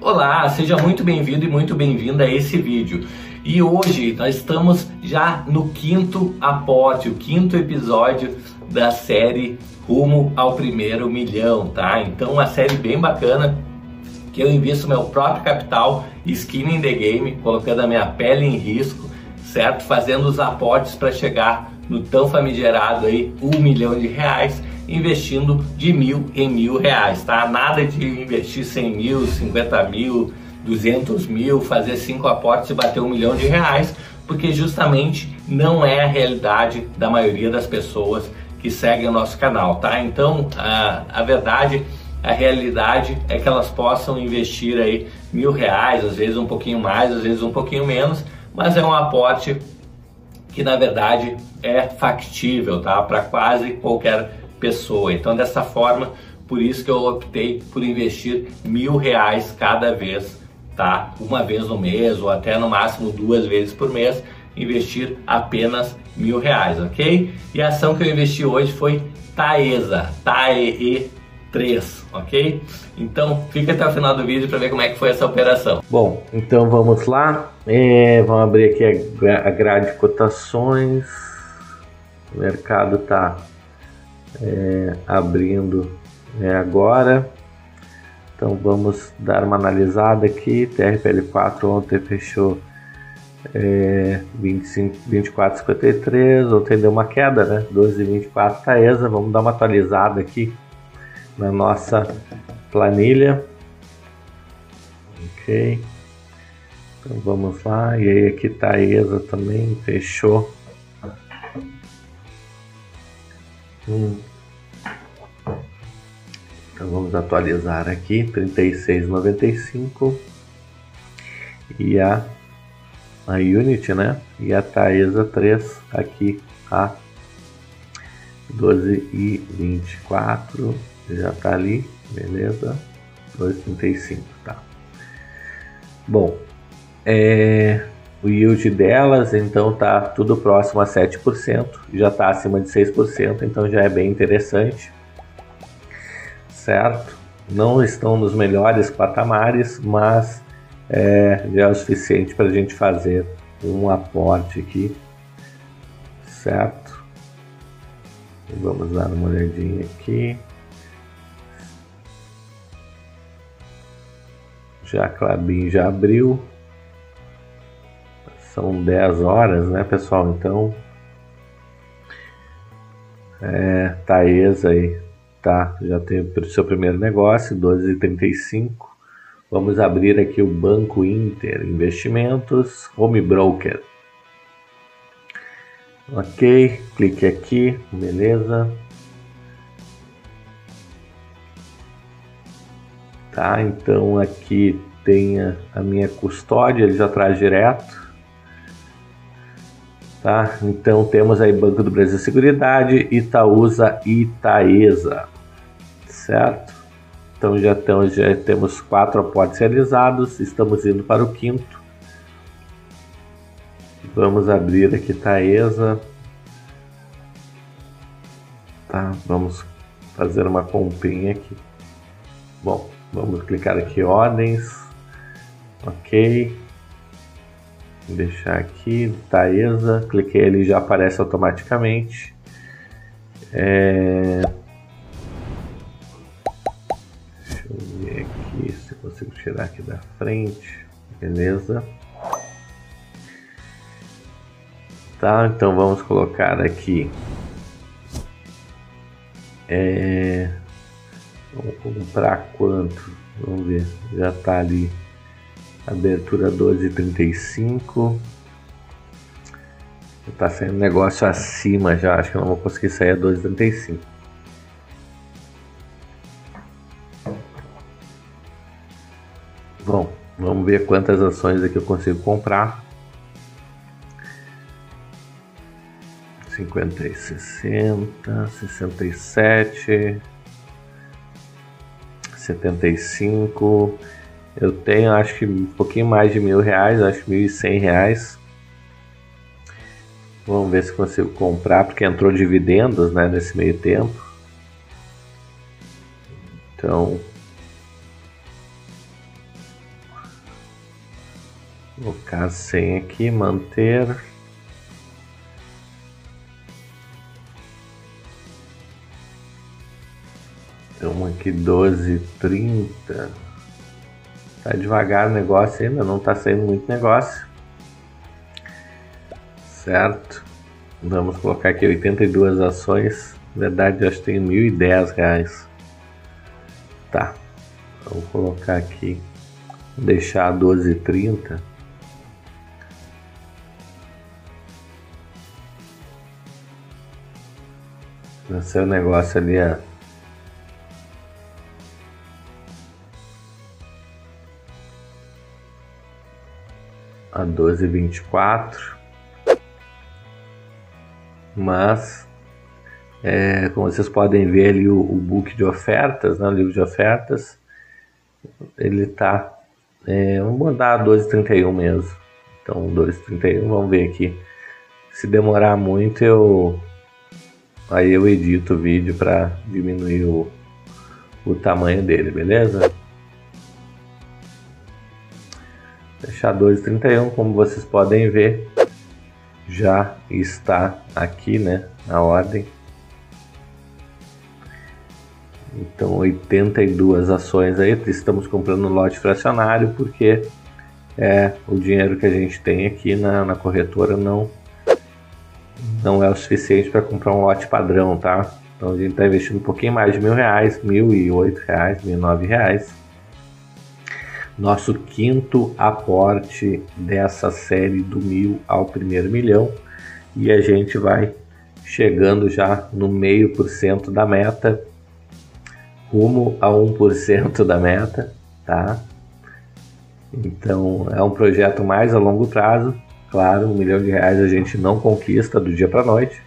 Olá, seja muito bem-vindo e muito bem-vinda a esse vídeo. E hoje nós estamos já no quinto aporte, o quinto episódio da série Rumo ao Primeiro Milhão, tá? Então uma série bem bacana que eu invisto meu próprio capital, skin in the game, colocando a minha pele em risco, certo? Fazendo os aportes para chegar no tão famigerado aí um milhão de reais investindo de mil em mil reais, tá? Nada de investir 100 mil, 50 mil, 200 mil, fazer cinco aportes e bater um milhão de reais, porque justamente não é a realidade da maioria das pessoas que seguem o nosso canal, tá? Então, a, a verdade, a realidade é que elas possam investir aí mil reais, às vezes um pouquinho mais, às vezes um pouquinho menos, mas é um aporte que na verdade é factível, tá? Para quase qualquer pessoa. Então, dessa forma, por isso que eu optei por investir mil reais cada vez, tá? Uma vez no mês ou até no máximo duas vezes por mês, investir apenas mil reais, ok? E a ação que eu investi hoje foi Taesa, TAEE 3, ok? Então fica até o final do vídeo para ver como é que foi essa operação. Bom, então vamos lá. É, vamos abrir aqui a grade de cotações. O mercado tá é, abrindo é, agora. Então vamos dar uma analisada aqui. TRPL4 ontem fechou é, 24,53. Ontem deu uma queda, né? 12,24 Taesa. Vamos dar uma atualizada aqui na nossa planilha. Ok. Então vamos lá. E aí aqui Taesa também fechou Hum. Então vamos atualizar aqui, 36,95 e a, a Unity, né? E a Taesa 3 aqui a 12,24 já tá ali, beleza? 2,35, tá? Bom, é, o yield delas, então tá tudo próximo a 7%, já está acima de 6%, então já é bem interessante, certo? Não estão nos melhores patamares, mas é, já é o suficiente para a gente fazer um aporte aqui, certo? Vamos dar uma olhadinha aqui. Já a Clabin já abriu. São 10 horas, né, pessoal? Então, é, Taesa aí, tá? Já tem o seu primeiro negócio, 12,35. Vamos abrir aqui o Banco Inter Investimentos Home Broker. Ok, clique aqui, beleza. Tá, então aqui tem a, a minha custódia, ele já traz direto. Tá? Então temos aí Banco do Brasil Seguridade, Itaúsa e Itaesa, certo? Então já, temos, já temos quatro aportes realizados, estamos indo para o quinto. Vamos abrir aqui Itaesa. Tá, vamos fazer uma comprinha aqui. Bom, vamos clicar aqui ordens. Ok deixar aqui, Taesa, cliquei ali já aparece automaticamente. É... Deixa eu ver aqui se eu consigo tirar aqui da frente, beleza. Tá, então vamos colocar aqui. É... Vamos comprar quanto? Vamos ver, já tá ali Abertura 12,35. Tá saindo negócio acima já, acho que eu não vou conseguir sair a 12,35. Bom, vamos ver quantas ações aqui eu consigo comprar. 50 e 60, 67, 75 eu tenho acho que um pouquinho mais de mil reais, acho mil e cem reais. Vamos ver se consigo comprar, porque entrou dividendos né, nesse meio tempo. Então. colocar a senha aqui, manter. Estamos aqui 12,30. Tá devagar o negócio ainda, não tá saindo muito negócio. Certo? Vamos colocar aqui 82 ações. Na verdade, acho que tem 1.010 reais. Tá. Vamos colocar aqui. Deixar 12,30. Esse é o negócio ali, ó. A 12,24 mas é, como vocês podem ver ali o, o, book de ofertas, né, o livro de ofertas, ele está, é, vamos mandar 12,31 mesmo, então 12,31, vamos ver aqui, se demorar muito eu, aí eu edito o vídeo para diminuir o, o tamanho dele, beleza? Deixar 2,31, como vocês podem ver, já está aqui, né, na ordem. Então, 82 ações aí, estamos comprando no lote fracionário porque é o dinheiro que a gente tem aqui na, na corretora não não é o suficiente para comprar um lote padrão, tá? Então a gente está investindo um pouquinho mais de mil reais, mil e oito reais, mil e nove reais nosso quinto aporte dessa série do mil ao primeiro milhão e a gente vai chegando já no meio por cento da meta, rumo a 1% da meta, tá? Então é um projeto mais a longo prazo, claro, um milhão de reais a gente não conquista do dia para noite.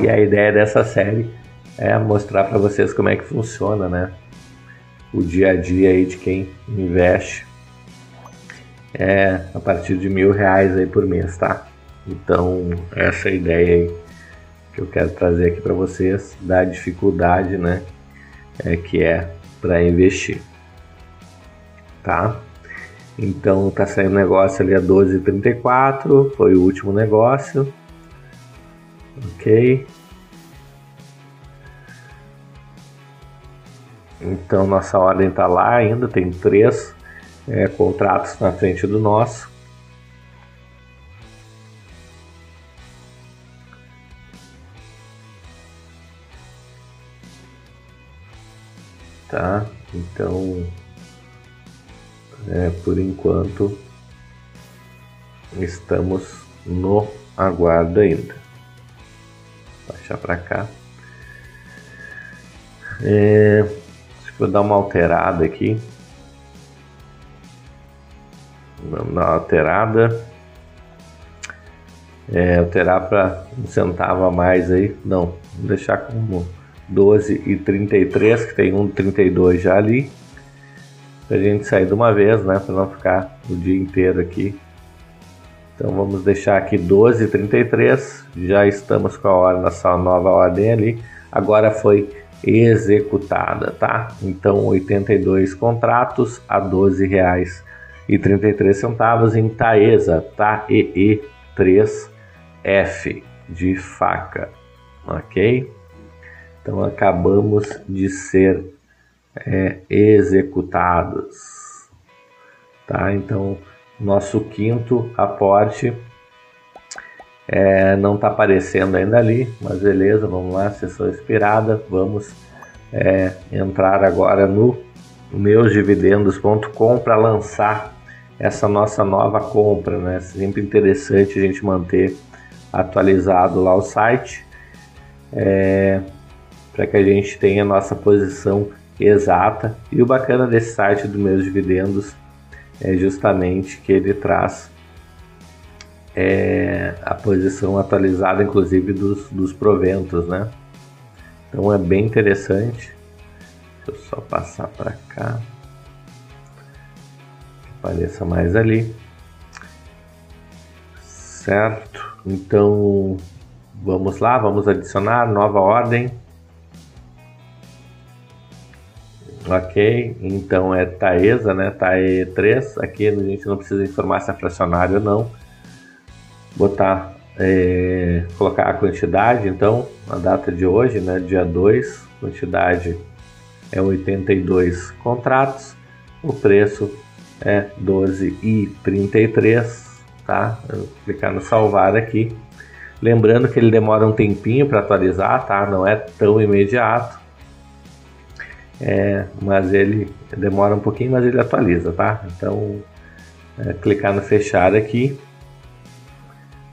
E a ideia dessa série é mostrar para vocês como é que funciona, né? O dia a dia aí de quem investe é a partir de mil reais aí por mês, tá? Então essa é ideia aí que eu quero trazer aqui para vocês da dificuldade, né? É, que é para investir, tá? Então tá saindo negócio ali a 12,34, foi o último negócio, ok? Então nossa ordem está lá ainda, tem três é, contratos na frente do nosso. Tá? Então, é, por enquanto, estamos no aguardo ainda. Baixar para cá. É, Vou dar uma alterada aqui. Vamos dar uma alterada. É, alterar para um centavo a mais aí. Não, vou deixar como 12 e 33, que tem um 32 já ali. Pra gente sair de uma vez, né? Para não ficar o dia inteiro aqui. Então vamos deixar aqui 12 e 33. Já estamos com a hora, nossa nova ordem ali. Agora foi executada, tá? Então 82 contratos a R$ 12,33 em Taesa, tá? EE 3F de faca, ok? Então acabamos de ser é, executados, tá? Então nosso quinto aporte é, não está aparecendo ainda ali, mas beleza, vamos lá, sessão expirada. Vamos é, entrar agora no meusdividendos.com para lançar essa nossa nova compra. Né? Sempre interessante a gente manter atualizado lá o site é, para que a gente tenha a nossa posição exata. E o bacana desse site do Meus Dividendos é justamente que ele traz é, a posição atualizada, inclusive, dos, dos proventos, né? Então é bem interessante. Deixa eu só passar para cá. Que apareça mais ali. Certo? Então vamos lá, vamos adicionar nova ordem. Ok, então é Taesa, né? TAE3. Aqui a gente não precisa informar se é fracionário ou não. Botar, é, colocar a quantidade, então, a data de hoje, né? Dia 2, quantidade é 82 contratos, o preço é 12,33, tá? Vou clicar no salvar aqui. Lembrando que ele demora um tempinho para atualizar, tá? Não é tão imediato. É, mas ele demora um pouquinho, mas ele atualiza, tá? Então, é, clicar no fechar aqui,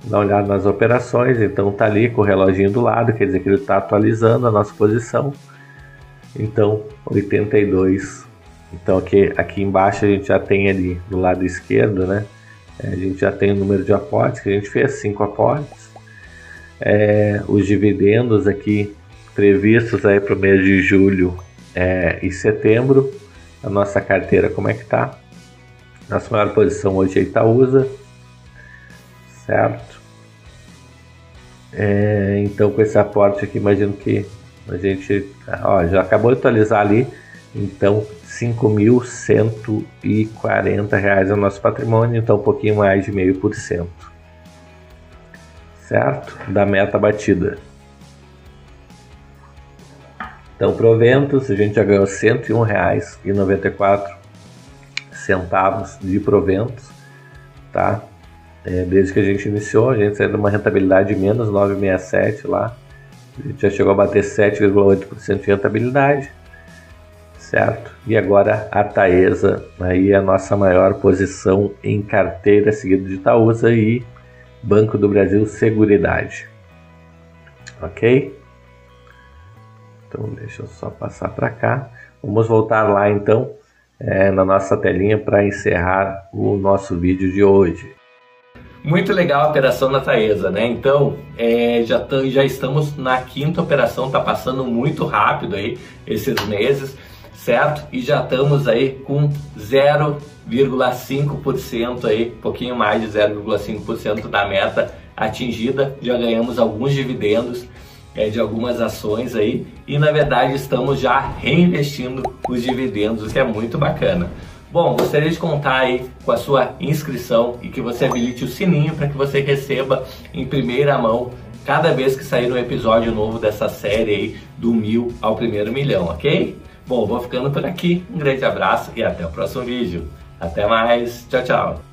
dar uma olhada nas operações, então tá ali com o reloginho do lado, quer dizer que ele está atualizando a nossa posição. Então, 82. Então aqui, aqui embaixo a gente já tem ali do lado esquerdo, né? É, a gente já tem o número de aportes que a gente fez, cinco aportes é, os dividendos aqui previstos aí para o mês de julho é, e setembro. A nossa carteira como é que tá? Nossa maior posição hoje é Itaúsa, certo? É, então com esse aporte aqui, imagino que a gente ó, já acabou de atualizar ali, então R$ 5.140 é o nosso patrimônio, então um pouquinho mais de meio por cento certo? Da meta batida. Então, proventos, a gente já ganhou R$ 101,94 centavos de proventos, tá? É, desde que a gente iniciou, a gente saiu de uma rentabilidade de menos 9,67 lá. A gente já chegou a bater 7,8% de rentabilidade, certo? E agora a Taesa, aí é a nossa maior posição em carteira, seguida de Itaúsa e Banco do Brasil Seguridade. Ok? Então deixa eu só passar para cá. Vamos voltar lá então é, na nossa telinha para encerrar o nosso vídeo de hoje. Muito legal a operação da Taesa, né? Então, é, já, já estamos na quinta operação, tá passando muito rápido aí esses meses, certo? E já estamos aí com zero 0,5% aí, pouquinho mais de 0,5% da meta atingida. Já ganhamos alguns dividendos é, de algumas ações aí e na verdade estamos já reinvestindo os dividendos, o que é muito bacana. Bom, gostaria de contar aí com a sua inscrição e que você habilite o sininho para que você receba em primeira mão cada vez que sair um episódio novo dessa série aí do mil ao primeiro milhão, ok? Bom, vou ficando por aqui. Um grande abraço e até o próximo vídeo. Até mais. Tchau, tchau.